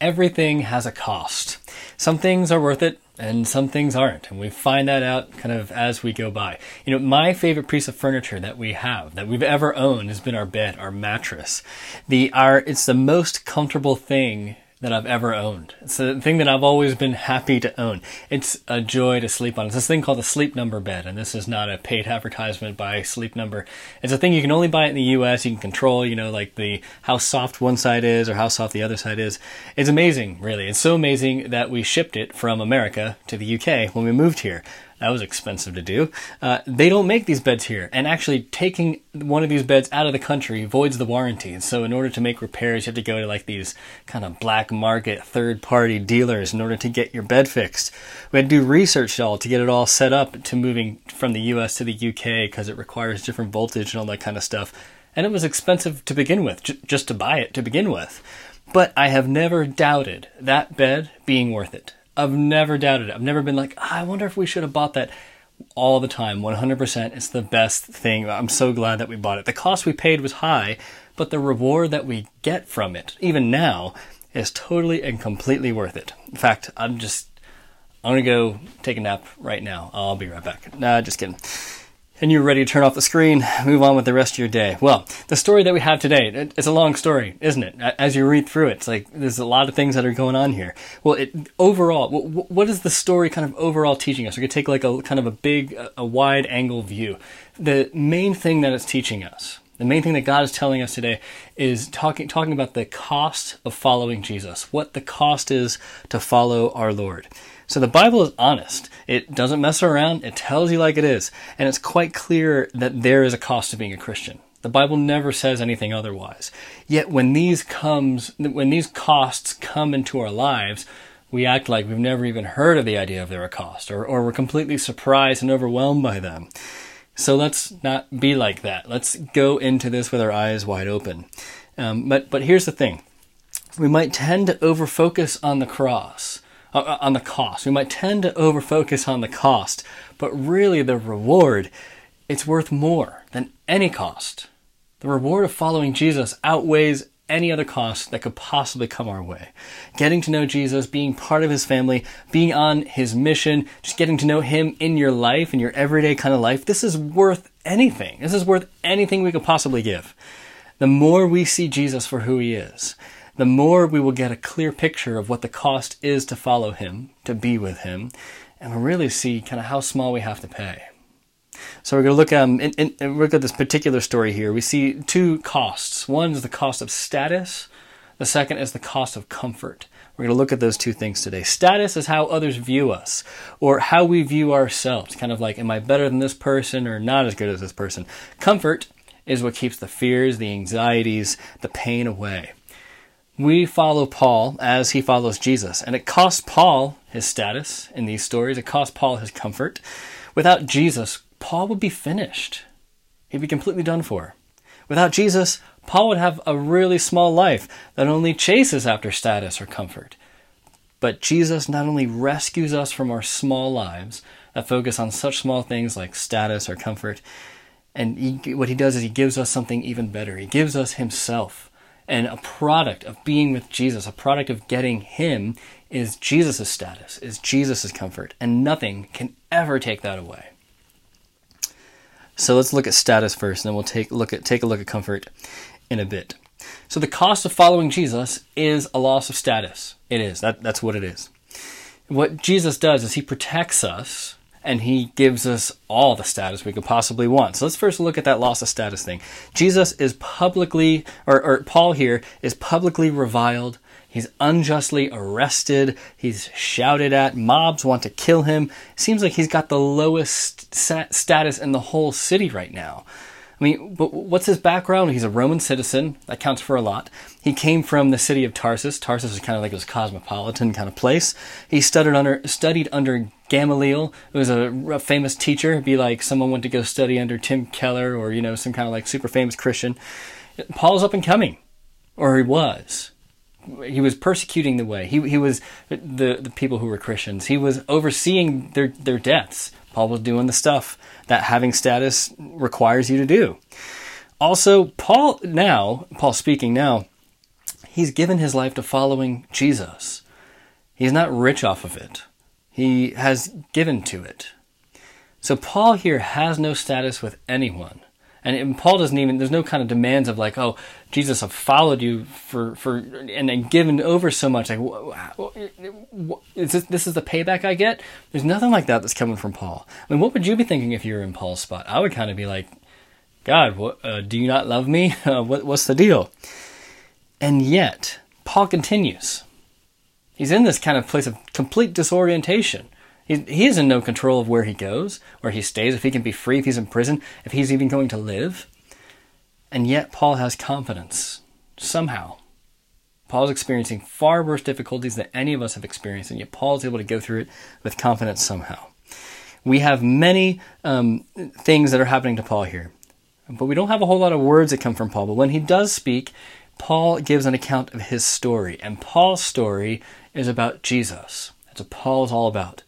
everything has a cost. Some things are worth it and some things aren't. And we find that out kind of as we go by. You know, my favorite piece of furniture that we have, that we've ever owned, has been our bed, our mattress. The, our, it's the most comfortable thing that I've ever owned. It's the thing that I've always been happy to own. It's a joy to sleep on. It's this thing called the Sleep Number bed, and this is not a paid advertisement by Sleep Number. It's a thing you can only buy in the U.S. You can control, you know, like the how soft one side is or how soft the other side is. It's amazing, really. It's so amazing that we shipped it from America to the UK when we moved here. That was expensive to do. Uh, they don't make these beds here, and actually taking one of these beds out of the country voids the warranty. So, in order to make repairs, you have to go to like these kind of black market third party dealers in order to get your bed fixed. We had to do research all to get it all set up to moving from the U.S. to the UK because it requires different voltage and all that kind of stuff. And it was expensive to begin with, j- just to buy it to begin with. But I have never doubted that bed being worth it. I've never doubted it. I've never been like, oh, I wonder if we should have bought that all the time. 100%. It's the best thing. I'm so glad that we bought it. The cost we paid was high, but the reward that we get from it, even now, is totally and completely worth it. In fact, I'm just, I'm to go take a nap right now. I'll be right back. Nah, just kidding and you're ready to turn off the screen, move on with the rest of your day. Well, the story that we have today, it's a long story, isn't it? As you read through it, it's like there's a lot of things that are going on here. Well, it, overall, what is the story kind of overall teaching us? Going to take like a kind of a big, a wide angle view. The main thing that it's teaching us, the main thing that God is telling us today is talking talking about the cost of following Jesus, what the cost is to follow our Lord. So the Bible is honest. It doesn't mess around. It tells you like it is. And it's quite clear that there is a cost to being a Christian. The Bible never says anything otherwise. Yet when these comes, when these costs come into our lives, we act like we've never even heard of the idea of their a cost, or, or we're completely surprised and overwhelmed by them. So let's not be like that. Let's go into this with our eyes wide open. Um, but but here's the thing: we might tend to overfocus on the cross uh, uh, on the cost. We might tend to overfocus on the cost, but really the reward, it's worth more than any cost. The reward of following Jesus outweighs any other cost that could possibly come our way. Getting to know Jesus, being part of his family, being on his mission, just getting to know him in your life, in your everyday kind of life, this is worth anything. This is worth anything we could possibly give. The more we see Jesus for who he is, the more we will get a clear picture of what the cost is to follow him, to be with him, and we'll really see kind of how small we have to pay. So we're going to look um, in, look at this particular story here. We see two costs. One is the cost of status. The second is the cost of comfort. We're going to look at those two things today. Status is how others view us, or how we view ourselves. Kind of like, am I better than this person, or not as good as this person? Comfort is what keeps the fears, the anxieties, the pain away we follow Paul as he follows Jesus. And it costs Paul his status in these stories, it costs Paul his comfort. Without Jesus, Paul would be finished, he'd be completely done for. Without Jesus, Paul would have a really small life that only chases after status or comfort. But Jesus not only rescues us from our small lives that focus on such small things like status or comfort, and he, what he does is he gives us something even better. He gives us himself and a product of being with Jesus, a product of getting Him, is Jesus' status, is Jesus' comfort, and nothing can ever take that away. So let's look at status first, and then we'll take look at take a look at comfort in a bit. So the cost of following Jesus is a loss of status. It is. That, that's what it is. What Jesus does is he protects us and he gives us all the status we could possibly want. So let's first look at that loss of status thing. Jesus is publicly, or, or Paul here is publicly reviled. He's unjustly arrested. He's shouted at. Mobs want to kill him. Seems like he's got the lowest status in the whole city right now. I mean, but what's his background? He's a Roman citizen. That counts for a lot. He came from the city of Tarsus. Tarsus is kind of like this cosmopolitan kind of place. He studied under studied under Gamaliel, who was a, a famous teacher. It'd be like someone went to go study under Tim Keller or you know some kind of like super famous Christian. Paul's up and coming, or he was. He was persecuting the way. He he was the the people who were Christians. He was overseeing their their deaths. Paul was doing the stuff that having status requires you to do. Also, Paul now, Paul speaking now, he's given his life to following Jesus. He's not rich off of it. He has given to it. So Paul here has no status with anyone. And Paul doesn't even, there's no kind of demands of like, oh, Jesus, I've followed you for, for, and, and given over so much. Like, is this, this is the payback I get? There's nothing like that that's coming from Paul. I mean, what would you be thinking if you were in Paul's spot? I would kind of be like, God, what, uh, do you not love me? Uh, what, what's the deal? And yet, Paul continues. He's in this kind of place of complete disorientation. He, he is in no control of where he goes, where he stays, if he can be free, if he's in prison, if he's even going to live. And yet, Paul has confidence. Somehow. Paul's experiencing far worse difficulties than any of us have experienced, and yet Paul is able to go through it with confidence somehow. We have many um, things that are happening to Paul here, but we don't have a whole lot of words that come from Paul. But when he does speak, Paul gives an account of his story, and Paul's story is about Jesus. That's what Paul's all about.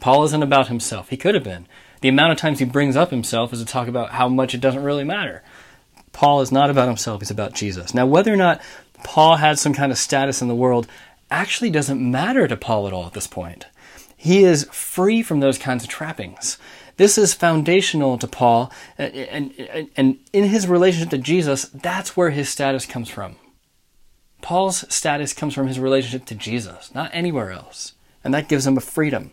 Paul isn't about himself. He could have been. The amount of times he brings up himself is to talk about how much it doesn't really matter. Paul is not about himself, he's about Jesus. Now, whether or not Paul had some kind of status in the world actually doesn't matter to Paul at all at this point. He is free from those kinds of trappings. This is foundational to Paul, and, and, and in his relationship to Jesus, that's where his status comes from. Paul's status comes from his relationship to Jesus, not anywhere else. And that gives him a freedom.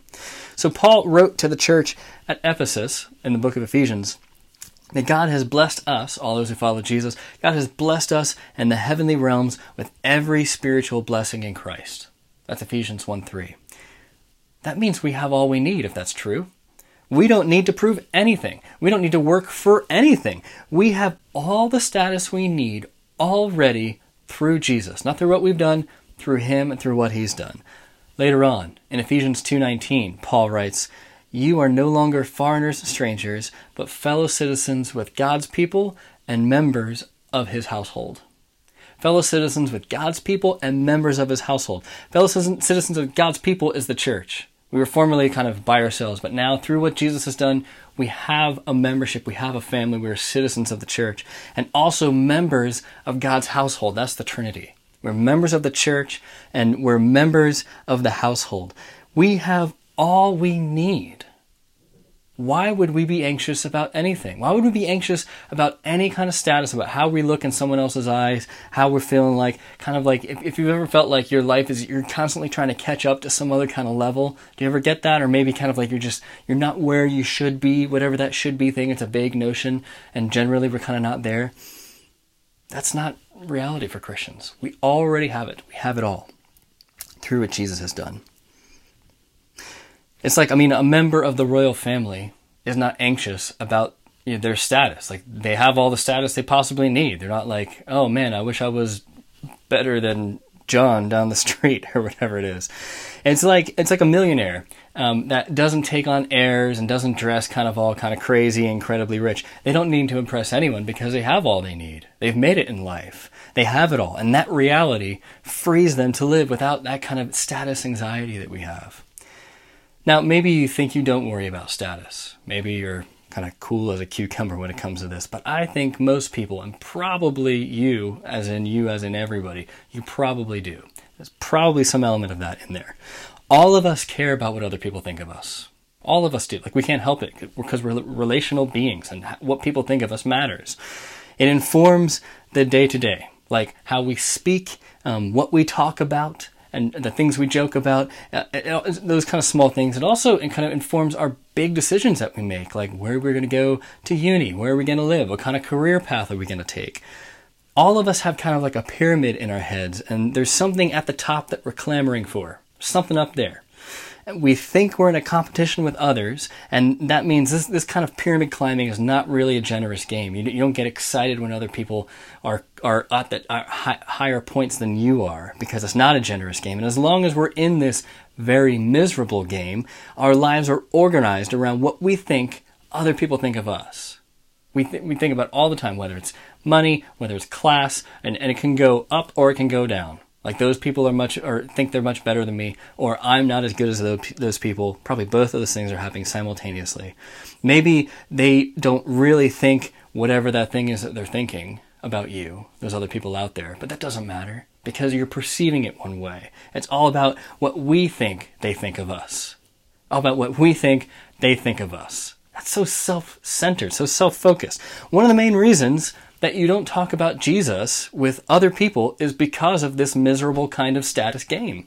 So Paul wrote to the church at Ephesus in the book of Ephesians that God has blessed us, all those who follow Jesus, God has blessed us in the heavenly realms with every spiritual blessing in Christ. That's Ephesians 1 3. That means we have all we need, if that's true. We don't need to prove anything. We don't need to work for anything. We have all the status we need already through Jesus. Not through what we've done, through Him and through what He's done. Later on, in Ephesians 2:19, Paul writes, "You are no longer foreigners and strangers, but fellow citizens with God's people and members of his household." Fellow citizens with God's people and members of his household. Fellow citizens of God's people is the church. We were formerly kind of by ourselves, but now through what Jesus has done, we have a membership, we have a family, we are citizens of the church, and also members of God's household. That's the Trinity. We're members of the church and we're members of the household. We have all we need. Why would we be anxious about anything? Why would we be anxious about any kind of status, about how we look in someone else's eyes, how we're feeling like, kind of like, if, if you've ever felt like your life is, you're constantly trying to catch up to some other kind of level. Do you ever get that? Or maybe kind of like you're just, you're not where you should be, whatever that should be thing. It's a vague notion, and generally we're kind of not there. That's not reality for Christians. We already have it. We have it all through what Jesus has done. It's like, I mean, a member of the royal family is not anxious about you know, their status. Like, they have all the status they possibly need. They're not like, oh man, I wish I was better than John down the street or whatever it is. It's like it's like a millionaire um, that doesn't take on airs and doesn't dress kind of all kind of crazy, incredibly rich. They don't need to impress anyone because they have all they need. They've made it in life. They have it all, and that reality frees them to live without that kind of status anxiety that we have. Now, maybe you think you don't worry about status. Maybe you're kind of cool as a cucumber when it comes to this. But I think most people, and probably you, as in you, as in everybody, you probably do. There's probably some element of that in there. All of us care about what other people think of us. All of us do. Like, we can't help it because we're relational beings and what people think of us matters. It informs the day to day, like how we speak, um, what we talk about, and the things we joke about, uh, uh, those kind of small things. It also it kind of informs our big decisions that we make, like where we're going to go to uni, where are we going to live, what kind of career path are we going to take. All of us have kind of like a pyramid in our heads, and there's something at the top that we're clamoring for, something up there we think we're in a competition with others, and that means this, this kind of pyramid climbing is not really a generous game. You, you don't get excited when other people are, are at the, are uh, high, higher points than you are, because it's not a generous game. And as long as we're in this very miserable game, our lives are organized around what we think other people think of us. We, th- we think about all the time, whether it's money, whether it's class, and, and it can go up or it can go down. Like those people are much, or think they're much better than me, or I'm not as good as those people. Probably both of those things are happening simultaneously. Maybe they don't really think whatever that thing is that they're thinking about you, those other people out there, but that doesn't matter because you're perceiving it one way. It's all about what we think they think of us. All about what we think they think of us. That's so self centered, so self focused. One of the main reasons that you don't talk about Jesus with other people is because of this miserable kind of status game.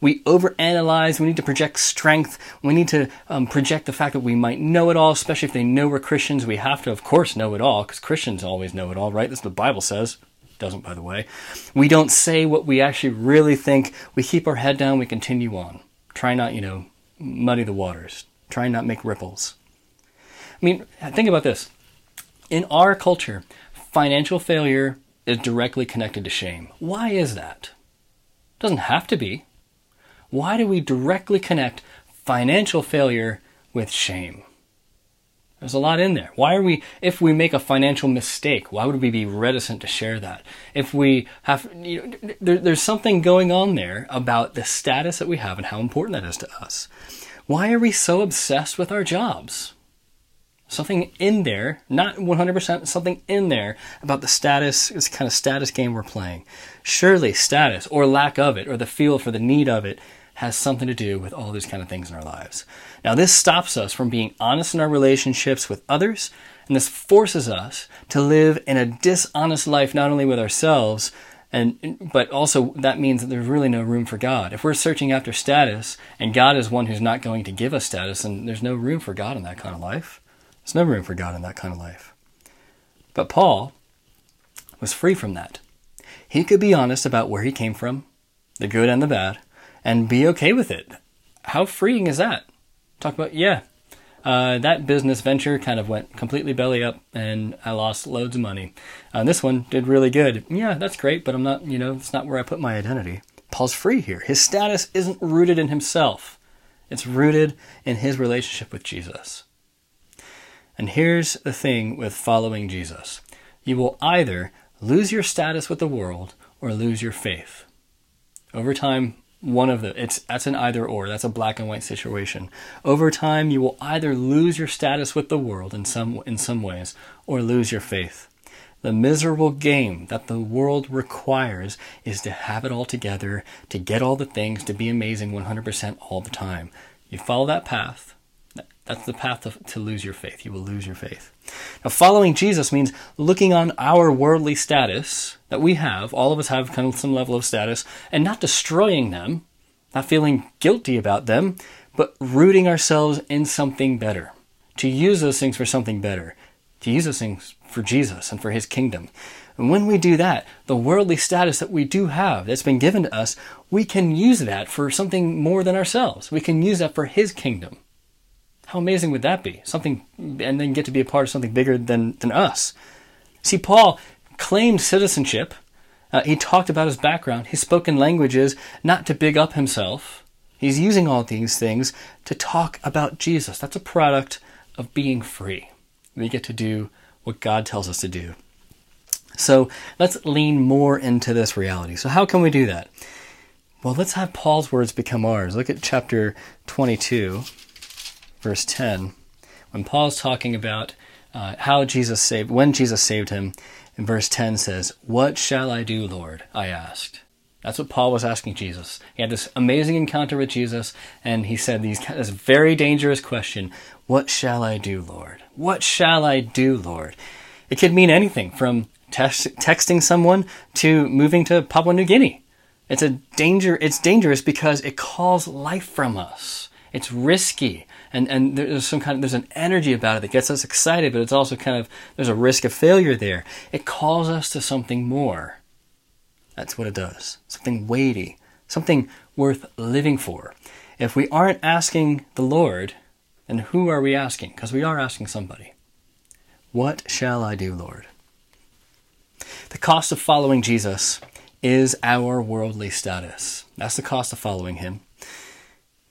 We overanalyze. We need to project strength. We need to um, project the fact that we might know it all, especially if they know we're Christians. We have to, of course, know it all because Christians always know it all, right? That's what the Bible says. Doesn't, by the way. We don't say what we actually really think. We keep our head down. We continue on. Try not, you know, muddy the waters. Try not make ripples. I mean, think about this. In our culture, financial failure is directly connected to shame. Why is that? It doesn't have to be. Why do we directly connect financial failure with shame? There's a lot in there. Why are we, if we make a financial mistake, why would we be reticent to share that? If we have, you know, there, there's something going on there about the status that we have and how important that is to us. Why are we so obsessed with our jobs? Something in there, not 100%, something in there about the status, this kind of status game we're playing. Surely status or lack of it or the feel for the need of it has something to do with all these kind of things in our lives. Now, this stops us from being honest in our relationships with others, and this forces us to live in a dishonest life, not only with ourselves, and but also that means that there's really no room for God. If we're searching after status, and God is one who's not going to give us status, and there's no room for God in that kind of life. There's no room for God in that kind of life. But Paul was free from that. He could be honest about where he came from, the good and the bad, and be okay with it. How freeing is that? Talk about, yeah, uh, that business venture kind of went completely belly up and I lost loads of money. Uh, this one did really good. Yeah, that's great, but I'm not, you know, it's not where I put my identity. Paul's free here. His status isn't rooted in himself, it's rooted in his relationship with Jesus. And here's the thing with following Jesus. You will either lose your status with the world or lose your faith. Over time, one of the it's that's an either or. That's a black and white situation. Over time you will either lose your status with the world in some in some ways or lose your faith. The miserable game that the world requires is to have it all together to get all the things to be amazing 100% all the time. You follow that path that's the path to, to lose your faith. You will lose your faith. Now, following Jesus means looking on our worldly status that we have. All of us have kind of some level of status, and not destroying them, not feeling guilty about them, but rooting ourselves in something better. To use those things for something better. To use those things for Jesus and for His kingdom. And when we do that, the worldly status that we do have that's been given to us, we can use that for something more than ourselves. We can use that for His kingdom. How amazing would that be? Something, and then get to be a part of something bigger than, than us. See, Paul claimed citizenship. Uh, he talked about his background. His spoken languages, not to big up himself. He's using all these things to talk about Jesus. That's a product of being free. We get to do what God tells us to do. So let's lean more into this reality. So, how can we do that? Well, let's have Paul's words become ours. Look at chapter 22 verse 10, when Paul's talking about uh, how Jesus saved, when Jesus saved him, in verse 10 says, What shall I do, Lord? I asked. That's what Paul was asking Jesus. He had this amazing encounter with Jesus, and he said these, this very dangerous question What shall I do, Lord? What shall I do, Lord? It could mean anything from text, texting someone to moving to Papua New Guinea. It's a danger. It's dangerous because it calls life from us. It's risky and and there's some kind of there's an energy about it that gets us excited, but it's also kind of there's a risk of failure there. It calls us to something more. That's what it does. Something weighty, something worth living for. If we aren't asking the Lord, then who are we asking? Because we are asking somebody. What shall I do, Lord? The cost of following Jesus is our worldly status. That's the cost of following him.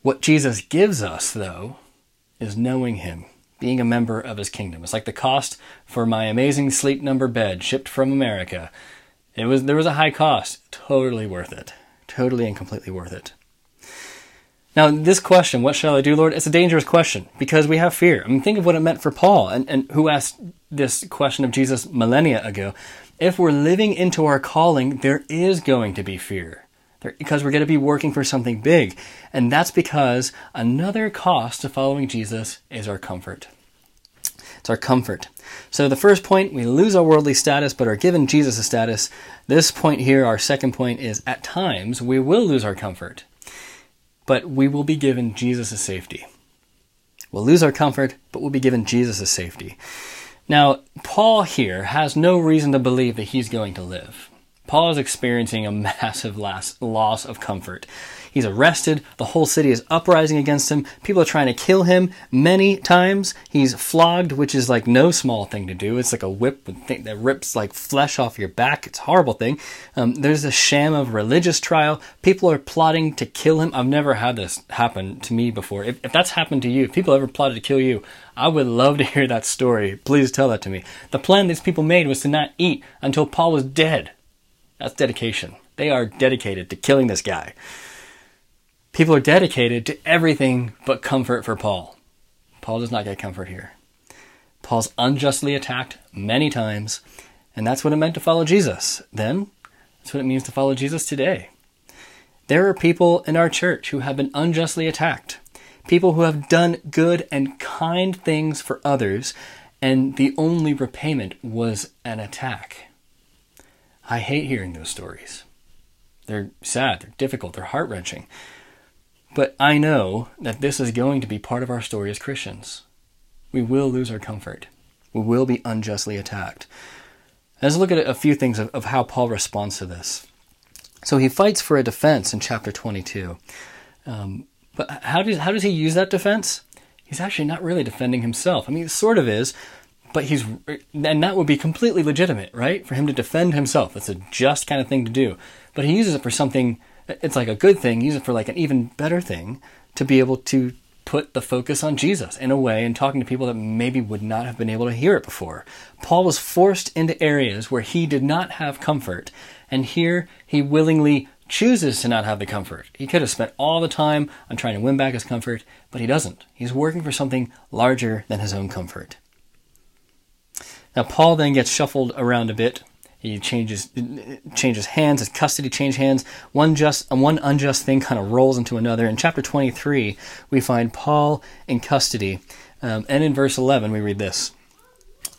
What Jesus gives us, though, is knowing Him, being a member of His kingdom. It's like the cost for my amazing sleep number bed shipped from America. It was there was a high cost, totally worth it, totally and completely worth it. Now, this question, what shall I do, Lord? It's a dangerous question because we have fear. I mean, think of what it meant for Paul, and, and who asked this question of Jesus millennia ago. if we're living into our calling, there is going to be fear because we're going to be working for something big. And that's because another cost to following Jesus is our comfort. It's our comfort. So the first point, we lose our worldly status but are given Jesus' status. This point here, our second point, is at times we will lose our comfort, but we will be given Jesus' safety. We'll lose our comfort, but we'll be given Jesus' safety. Now, Paul here has no reason to believe that he's going to live. Paul is experiencing a massive loss of comfort. He's arrested. The whole city is uprising against him. People are trying to kill him many times. He's flogged, which is like no small thing to do. It's like a whip that rips like flesh off your back. It's a horrible thing. Um, there's a sham of religious trial. People are plotting to kill him. I've never had this happen to me before. If, if that's happened to you, if people ever plotted to kill you, I would love to hear that story. Please tell that to me. The plan these people made was to not eat until Paul was dead. That's dedication. They are dedicated to killing this guy. People are dedicated to everything but comfort for Paul. Paul does not get comfort here. Paul's unjustly attacked many times, and that's what it meant to follow Jesus. Then, that's what it means to follow Jesus today. There are people in our church who have been unjustly attacked, people who have done good and kind things for others, and the only repayment was an attack. I hate hearing those stories. They're sad, they're difficult, they're heart wrenching. But I know that this is going to be part of our story as Christians. We will lose our comfort, we will be unjustly attacked. Let's look at a few things of, of how Paul responds to this. So he fights for a defense in chapter 22. Um, but how does, how does he use that defense? He's actually not really defending himself. I mean, it sort of is, but he's and that would be completely legitimate, right? For him to defend himself. That's a just kind of thing to do. But he uses it for something it's like a good thing, use it for like an even better thing to be able to put the focus on Jesus in a way and talking to people that maybe would not have been able to hear it before. Paul was forced into areas where he did not have comfort, and here he willingly chooses to not have the comfort. He could have spent all the time on trying to win back his comfort, but he doesn't. He's working for something larger than his own comfort. Now, Paul then gets shuffled around a bit. He changes changes hands. His custody change hands. One just one unjust thing kind of rolls into another. In chapter 23, we find Paul in custody, um, and in verse 11 we read this: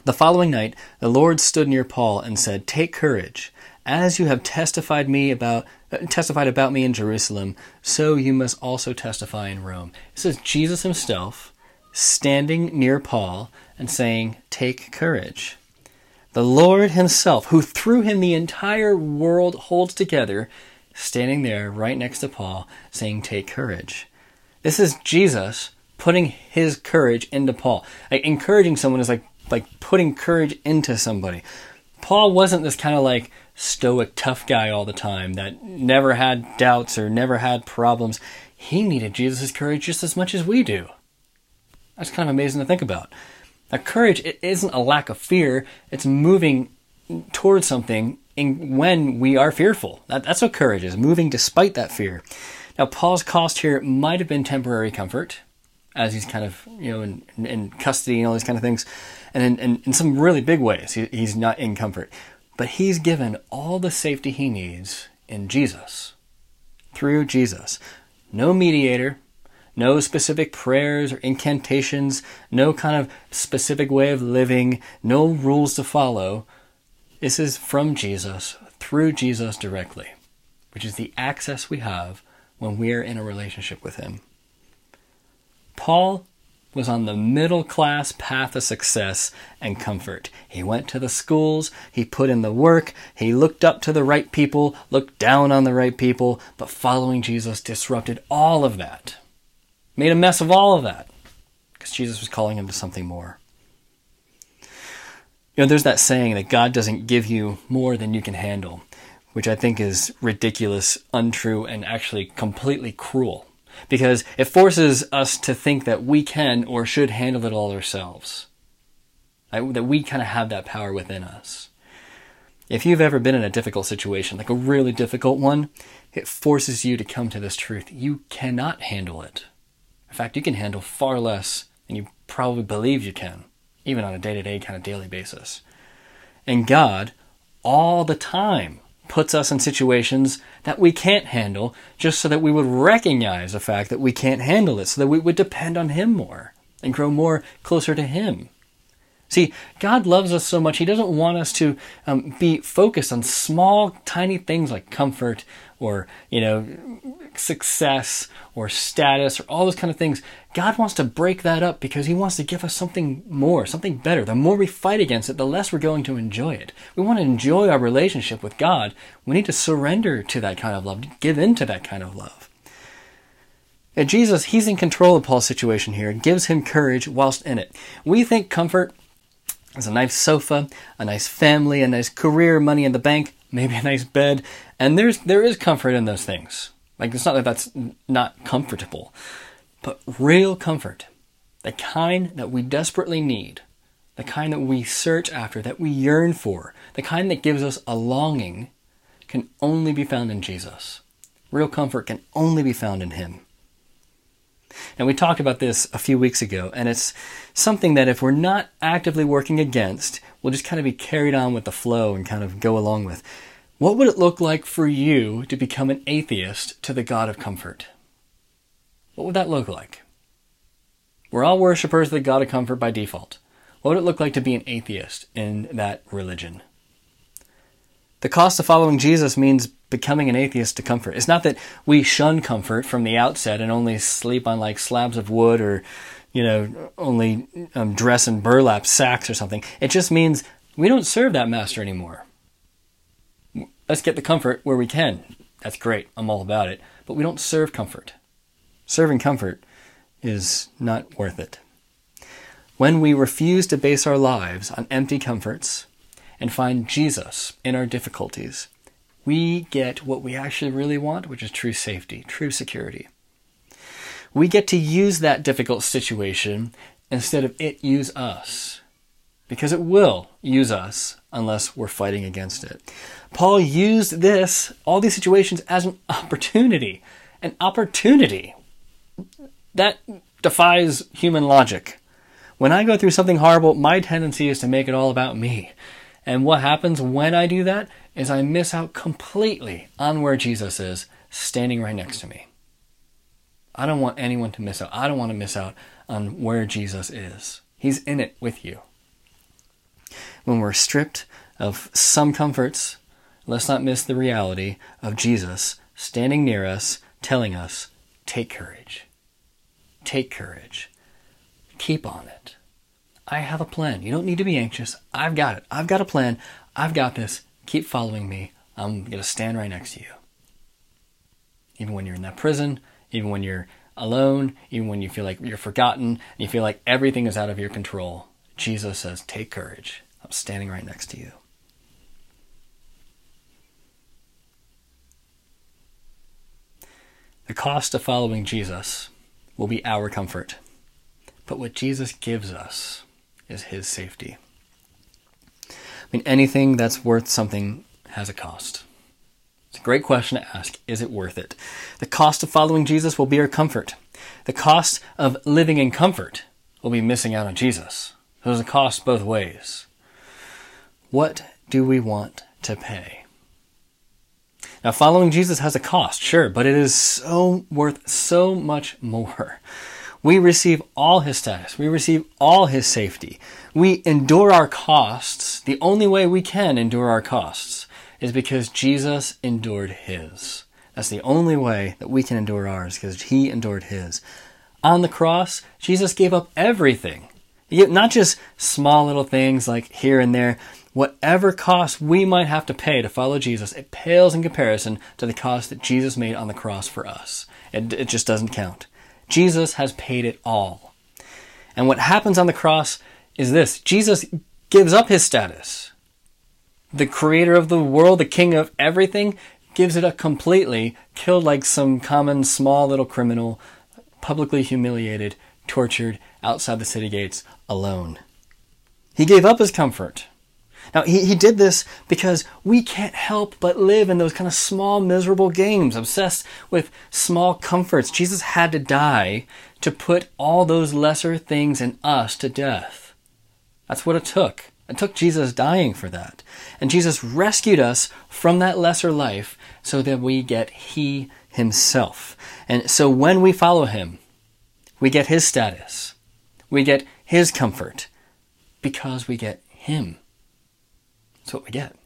The following night, the Lord stood near Paul and said, "Take courage, as you have testified me about." Testified about me in Jerusalem, so you must also testify in Rome. This is Jesus himself standing near Paul and saying, Take courage. The Lord Himself, who through Him the entire world holds together, standing there right next to Paul, saying, Take courage. This is Jesus putting His courage into Paul. Like, encouraging someone is like, like putting courage into somebody. Paul wasn't this kind of like stoic, tough guy all the time that never had doubts or never had problems. He needed Jesus' courage just as much as we do. That's kind of amazing to think about. Now, courage it isn't a lack of fear; it's moving towards something in, when we are fearful. That, that's what courage is: moving despite that fear. Now, Paul's cost here might have been temporary comfort, as he's kind of you know in, in custody and all these kind of things, and in, in, in some really big ways, he, he's not in comfort. But he's given all the safety he needs in Jesus, through Jesus. No mediator, no specific prayers or incantations, no kind of specific way of living, no rules to follow. This is from Jesus, through Jesus directly, which is the access we have when we're in a relationship with Him. Paul was on the middle class path of success and comfort. He went to the schools, he put in the work, he looked up to the right people, looked down on the right people, but following Jesus disrupted all of that made a mess of all of that because Jesus was calling him to something more. You know, there's that saying that God doesn't give you more than you can handle, which I think is ridiculous, untrue, and actually completely cruel because it forces us to think that we can or should handle it all ourselves. That we kind of have that power within us. If you've ever been in a difficult situation, like a really difficult one, it forces you to come to this truth. You cannot handle it. In fact, you can handle far less than you probably believe you can, even on a day to day kind of daily basis. And God all the time puts us in situations that we can't handle just so that we would recognize the fact that we can't handle it, so that we would depend on Him more and grow more closer to Him. See, God loves us so much, He doesn't want us to um, be focused on small, tiny things like comfort or, you know, success or status or all those kind of things. God wants to break that up because He wants to give us something more, something better. The more we fight against it, the less we're going to enjoy it. We want to enjoy our relationship with God. We need to surrender to that kind of love, give in to that kind of love. And Jesus, He's in control of Paul's situation here and gives him courage whilst in it. We think comfort there's a nice sofa, a nice family, a nice career, money in the bank, maybe a nice bed, and there's there is comfort in those things. Like it's not that that's not comfortable, but real comfort, the kind that we desperately need, the kind that we search after, that we yearn for, the kind that gives us a longing, can only be found in Jesus. Real comfort can only be found in Him. And we talked about this a few weeks ago, and it's something that if we're not actively working against, we'll just kind of be carried on with the flow and kind of go along with. What would it look like for you to become an atheist to the God of comfort? What would that look like? We're all worshippers of the God of comfort by default. What would it look like to be an atheist in that religion? The cost of following Jesus means becoming an atheist to comfort. It's not that we shun comfort from the outset and only sleep on like slabs of wood or, you know, only um, dress in burlap sacks or something. It just means we don't serve that master anymore. Let's get the comfort where we can. That's great. I'm all about it. But we don't serve comfort. Serving comfort is not worth it. When we refuse to base our lives on empty comforts, and find Jesus in our difficulties, we get what we actually really want, which is true safety, true security. We get to use that difficult situation instead of it use us, because it will use us unless we're fighting against it. Paul used this, all these situations, as an opportunity. An opportunity. That defies human logic. When I go through something horrible, my tendency is to make it all about me. And what happens when I do that is I miss out completely on where Jesus is standing right next to me. I don't want anyone to miss out. I don't want to miss out on where Jesus is. He's in it with you. When we're stripped of some comforts, let's not miss the reality of Jesus standing near us, telling us, take courage. Take courage. Keep on it. I have a plan. You don't need to be anxious. I've got it. I've got a plan. I've got this. Keep following me. I'm going to stand right next to you. Even when you're in that prison, even when you're alone, even when you feel like you're forgotten, you feel like everything is out of your control, Jesus says, Take courage. I'm standing right next to you. The cost of following Jesus will be our comfort. But what Jesus gives us is his safety. I mean, anything that's worth something has a cost. It's a great question to ask. Is it worth it? The cost of following Jesus will be our comfort. The cost of living in comfort will be missing out on Jesus. There's a cost both ways. What do we want to pay? Now, following Jesus has a cost, sure, but it is so worth so much more. We receive all his status. We receive all his safety. We endure our costs. The only way we can endure our costs is because Jesus endured his. That's the only way that we can endure ours because he endured his. On the cross, Jesus gave up everything. Not just small little things like here and there. Whatever cost we might have to pay to follow Jesus, it pales in comparison to the cost that Jesus made on the cross for us. It, it just doesn't count. Jesus has paid it all. And what happens on the cross is this Jesus gives up his status. The creator of the world, the king of everything, gives it up completely, killed like some common small little criminal, publicly humiliated, tortured outside the city gates alone. He gave up his comfort. Now, he, he did this because we can't help but live in those kind of small, miserable games, obsessed with small comforts. Jesus had to die to put all those lesser things in us to death. That's what it took. It took Jesus dying for that. And Jesus rescued us from that lesser life so that we get He Himself. And so when we follow Him, we get His status, we get His comfort, because we get Him. That's what we get.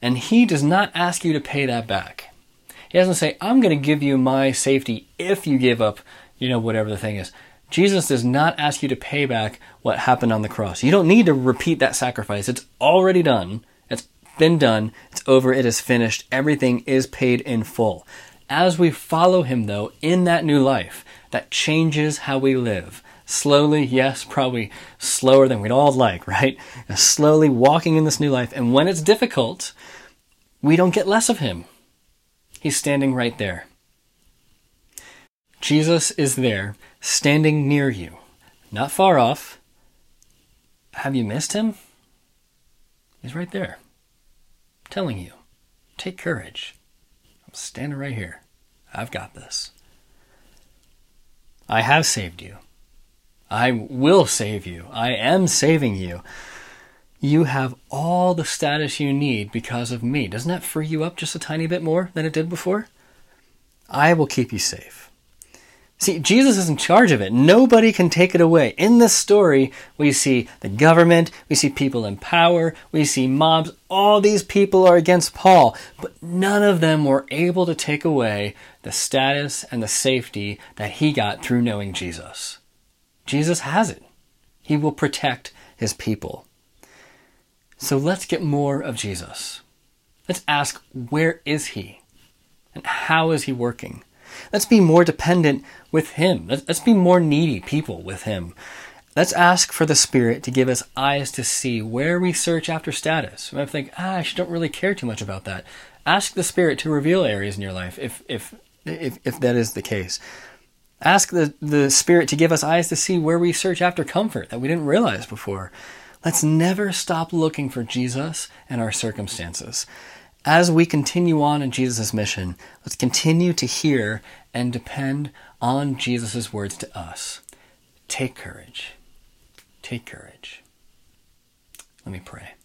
And He does not ask you to pay that back. He doesn't say, I'm going to give you my safety if you give up, you know, whatever the thing is. Jesus does not ask you to pay back what happened on the cross. You don't need to repeat that sacrifice. It's already done. It's been done. It's over. It is finished. Everything is paid in full. As we follow him, though, in that new life, that changes how we live. Slowly, yes, probably slower than we'd all like, right? Slowly walking in this new life. And when it's difficult, we don't get less of him. He's standing right there. Jesus is there, standing near you, not far off. Have you missed him? He's right there, telling you, take courage. I'm standing right here. I've got this. I have saved you. I will save you. I am saving you. You have all the status you need because of me. Doesn't that free you up just a tiny bit more than it did before? I will keep you safe. See, Jesus is in charge of it. Nobody can take it away. In this story, we see the government, we see people in power, we see mobs. All these people are against Paul, but none of them were able to take away the status and the safety that he got through knowing Jesus. Jesus has it. He will protect his people. So let's get more of Jesus. Let's ask, where is he? And how is he working? Let's be more dependent with Him. Let's be more needy people with Him. Let's ask for the Spirit to give us eyes to see where we search after status. I think, ah, I don't really care too much about that. Ask the Spirit to reveal areas in your life if, if, if, if that is the case. Ask the, the Spirit to give us eyes to see where we search after comfort that we didn't realize before. Let's never stop looking for Jesus and our circumstances as we continue on in Jesus' mission, let's continue to hear and depend on Jesus' words to us. Take courage. Take courage. Let me pray.